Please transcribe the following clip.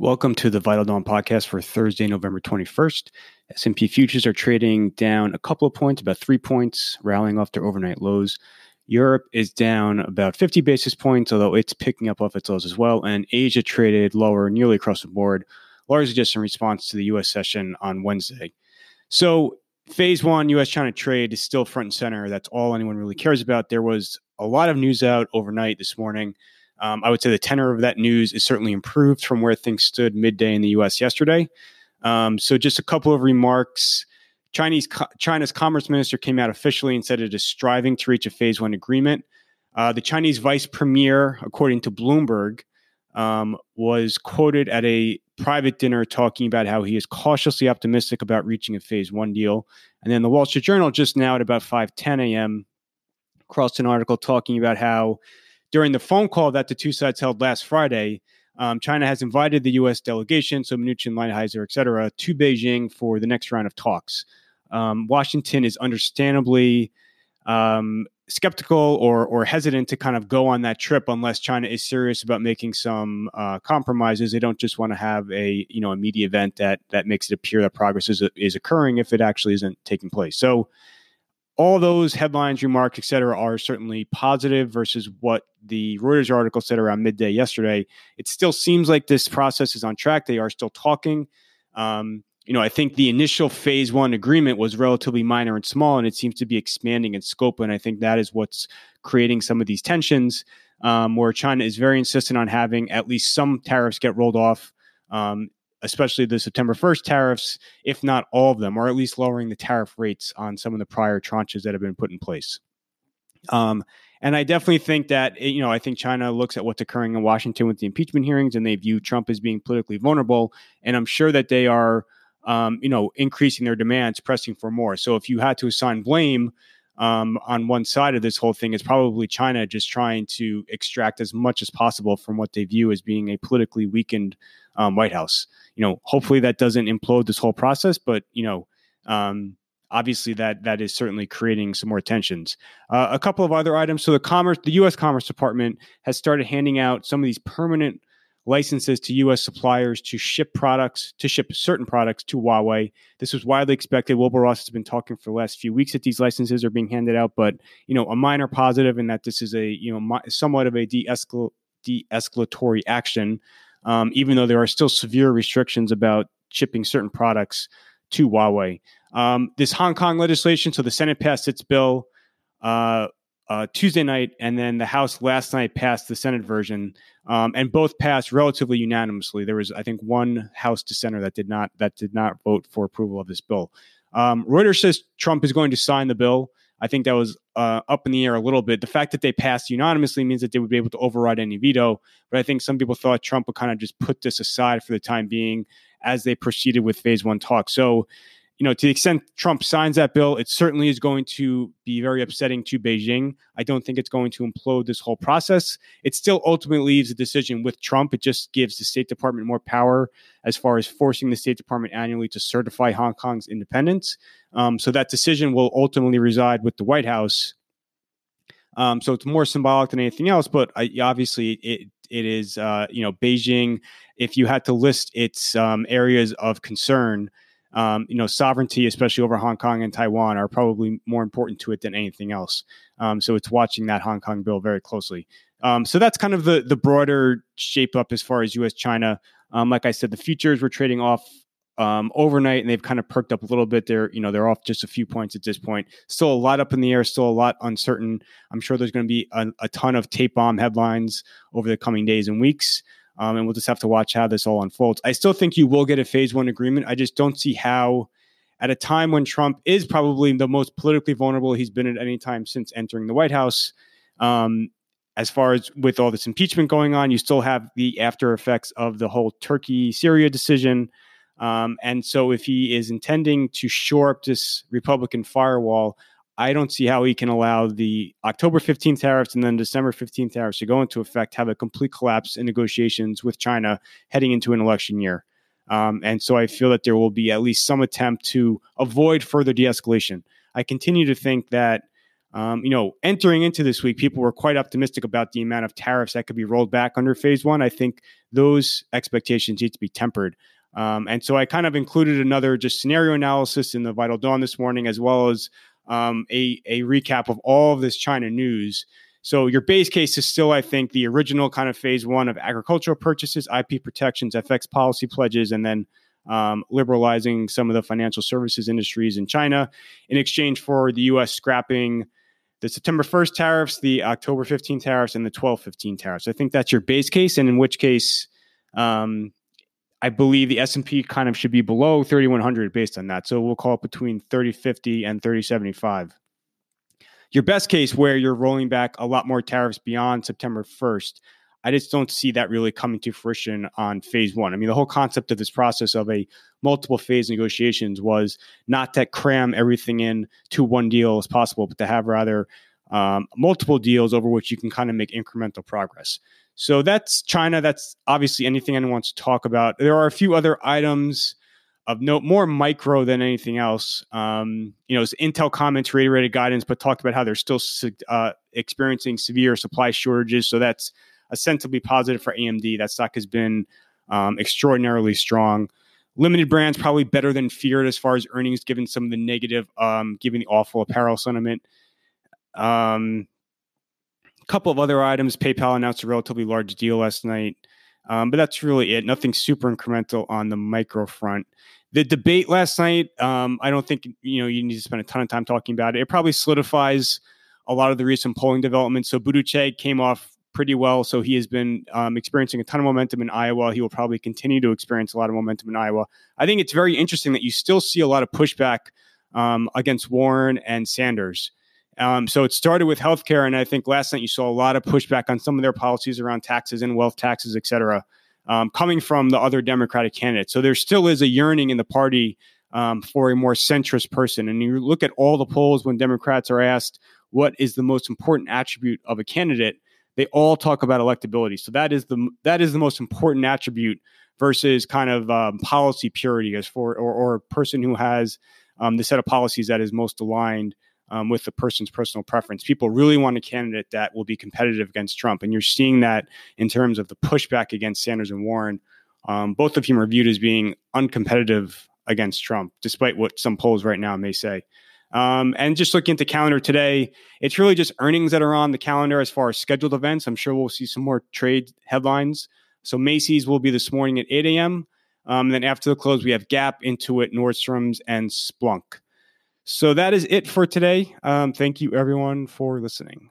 Welcome to the Vital Dawn podcast for Thursday, November 21st. S&P futures are trading down a couple of points, about 3 points, rallying off their overnight lows. Europe is down about 50 basis points, although it's picking up off its lows as well, and Asia traded lower nearly across the board, largely just in response to the US session on Wednesday. So, phase 1 US China trade is still front and center. That's all anyone really cares about. There was a lot of news out overnight this morning um, I would say the tenor of that news is certainly improved from where things stood midday in the U.S. yesterday. Um, so, just a couple of remarks. Chinese China's commerce minister came out officially and said it is striving to reach a phase one agreement. Uh, the Chinese vice premier, according to Bloomberg, um, was quoted at a private dinner talking about how he is cautiously optimistic about reaching a phase one deal. And then the Wall Street Journal just now at about 5:10 a.m. crossed an article talking about how during the phone call that the two sides held last Friday, um, China has invited the U.S. delegation, so Mnuchin, Lighthizer, et cetera, to Beijing for the next round of talks. Um, Washington is understandably um, skeptical or or hesitant to kind of go on that trip unless China is serious about making some uh, compromises. They don't just want to have a you know a media event that that makes it appear that progress is is occurring if it actually isn't taking place. So all those headlines, remarks, et cetera, are certainly positive versus what the Reuters article said around midday yesterday. It still seems like this process is on track. They are still talking. Um, you know, I think the initial phase one agreement was relatively minor and small, and it seems to be expanding in scope. And I think that is what's creating some of these tensions, um, where China is very insistent on having at least some tariffs get rolled off. Um, especially the September 1st tariffs, if not all of them, or at least lowering the tariff rates on some of the prior tranches that have been put in place. Um, and I definitely think that, you know, I think China looks at what's occurring in Washington with the impeachment hearings and they view Trump as being politically vulnerable. And I'm sure that they are, um, you know, increasing their demands, pressing for more. So if you had to assign blame, um, on one side of this whole thing is probably China just trying to extract as much as possible from what they view as being a politically weakened um, White House. You know, hopefully that doesn't implode this whole process, but you know, um, obviously that that is certainly creating some more tensions. Uh, a couple of other items. So the commerce, the U.S. Commerce Department has started handing out some of these permanent licenses to U.S. suppliers to ship products, to ship certain products to Huawei. This was widely expected. Wilbur Ross has been talking for the last few weeks that these licenses are being handed out, but you know, a minor positive in that this is a you know somewhat of a de-escal- de-escalatory action um, even though there are still severe restrictions about shipping certain products to Huawei. Um, this Hong Kong legislation, so the Senate passed its bill uh, uh, Tuesday night, and then the House last night passed the Senate version, um, and both passed relatively unanimously. There was, I think, one House dissenter that did not that did not vote for approval of this bill. Um, Reuters says Trump is going to sign the bill. I think that was uh, up in the air a little bit. The fact that they passed unanimously means that they would be able to override any veto. But I think some people thought Trump would kind of just put this aside for the time being as they proceeded with phase one talks. So you know, to the extent Trump signs that bill, it certainly is going to be very upsetting to Beijing. I don't think it's going to implode this whole process. It still ultimately leaves a decision with Trump. It just gives the State Department more power as far as forcing the State Department annually to certify Hong Kong's independence. Um, so that decision will ultimately reside with the White House. Um, so it's more symbolic than anything else, but I, obviously it it is uh, you know Beijing. If you had to list its um, areas of concern um, you know, sovereignty, especially over Hong Kong and Taiwan, are probably more important to it than anything else. Um, so it's watching that Hong Kong bill very closely. Um, so that's kind of the the broader shape up as far as U.S. China. Um, like I said, the futures were trading off um, overnight, and they've kind of perked up a little bit. They're you know they're off just a few points at this point. Still a lot up in the air. Still a lot uncertain. I'm sure there's going to be a, a ton of tape bomb headlines over the coming days and weeks. Um, and we'll just have to watch how this all unfolds. I still think you will get a phase one agreement. I just don't see how, at a time when Trump is probably the most politically vulnerable he's been at any time since entering the White House, um, as far as with all this impeachment going on, you still have the after effects of the whole Turkey Syria decision. Um, and so, if he is intending to shore up this Republican firewall, I don't see how he can allow the October 15th tariffs and then December 15th tariffs to go into effect, have a complete collapse in negotiations with China heading into an election year. Um, and so I feel that there will be at least some attempt to avoid further de escalation. I continue to think that Um, you know, entering into this week, people were quite optimistic about the amount of tariffs that could be rolled back under phase one. I think those expectations need to be tempered. Um, and so I kind of included another just scenario analysis in the Vital Dawn this morning, as well as um, a, a recap of all of this China news. So your base case is still, I think, the original kind of phase one of agricultural purchases, IP protections, FX policy pledges, and then um, liberalizing some of the financial services industries in China in exchange for the U.S. scrapping the September 1st tariffs, the October 15 tariffs, and the 12 15 tariffs. I think that's your base case, and in which case, um, I believe the S&P kind of should be below 3100 based on that. So we'll call it between 3050 and 3075. Your best case where you're rolling back a lot more tariffs beyond September 1st, I just don't see that really coming to fruition on phase 1. I mean the whole concept of this process of a multiple phase negotiations was not to cram everything in to one deal as possible, but to have rather um, multiple deals over which you can kind of make incremental progress. So that's China. That's obviously anything anyone wants to talk about. There are a few other items of note, more micro than anything else. Um, you know, Intel comments reiterated guidance, but talked about how they're still uh, experiencing severe supply shortages. So that's ostensibly positive for AMD. That stock has been um, extraordinarily strong. Limited brands probably better than feared as far as earnings, given some of the negative, um, given the awful apparel sentiment. Um, a couple of other items. PayPal announced a relatively large deal last night, um, but that's really it. Nothing super incremental on the micro front. The debate last night, um, I don't think you know you need to spend a ton of time talking about it. It probably solidifies a lot of the recent polling developments. So Buttigieg came off pretty well, so he has been um, experiencing a ton of momentum in Iowa. He will probably continue to experience a lot of momentum in Iowa. I think it's very interesting that you still see a lot of pushback um, against Warren and Sanders. Um, so it started with healthcare, and I think last night you saw a lot of pushback on some of their policies around taxes and wealth taxes, et cetera, um, coming from the other Democratic candidates. So there still is a yearning in the party um, for a more centrist person. And you look at all the polls when Democrats are asked what is the most important attribute of a candidate, they all talk about electability. So that is the that is the most important attribute versus kind of um, policy purity as for or, or a person who has um, the set of policies that is most aligned um, with the person's personal preference. People really want a candidate that will be competitive against Trump. And you're seeing that in terms of the pushback against Sanders and Warren, um, both of whom are viewed as being uncompetitive against Trump, despite what some polls right now may say. Um, and just looking at the calendar today, it's really just earnings that are on the calendar as far as scheduled events. I'm sure we'll see some more trade headlines. So Macy's will be this morning at 8 a.m. Um, then after the close, we have Gap, Intuit, Nordstrom's, and Splunk. So that is it for today. Um, thank you, everyone, for listening.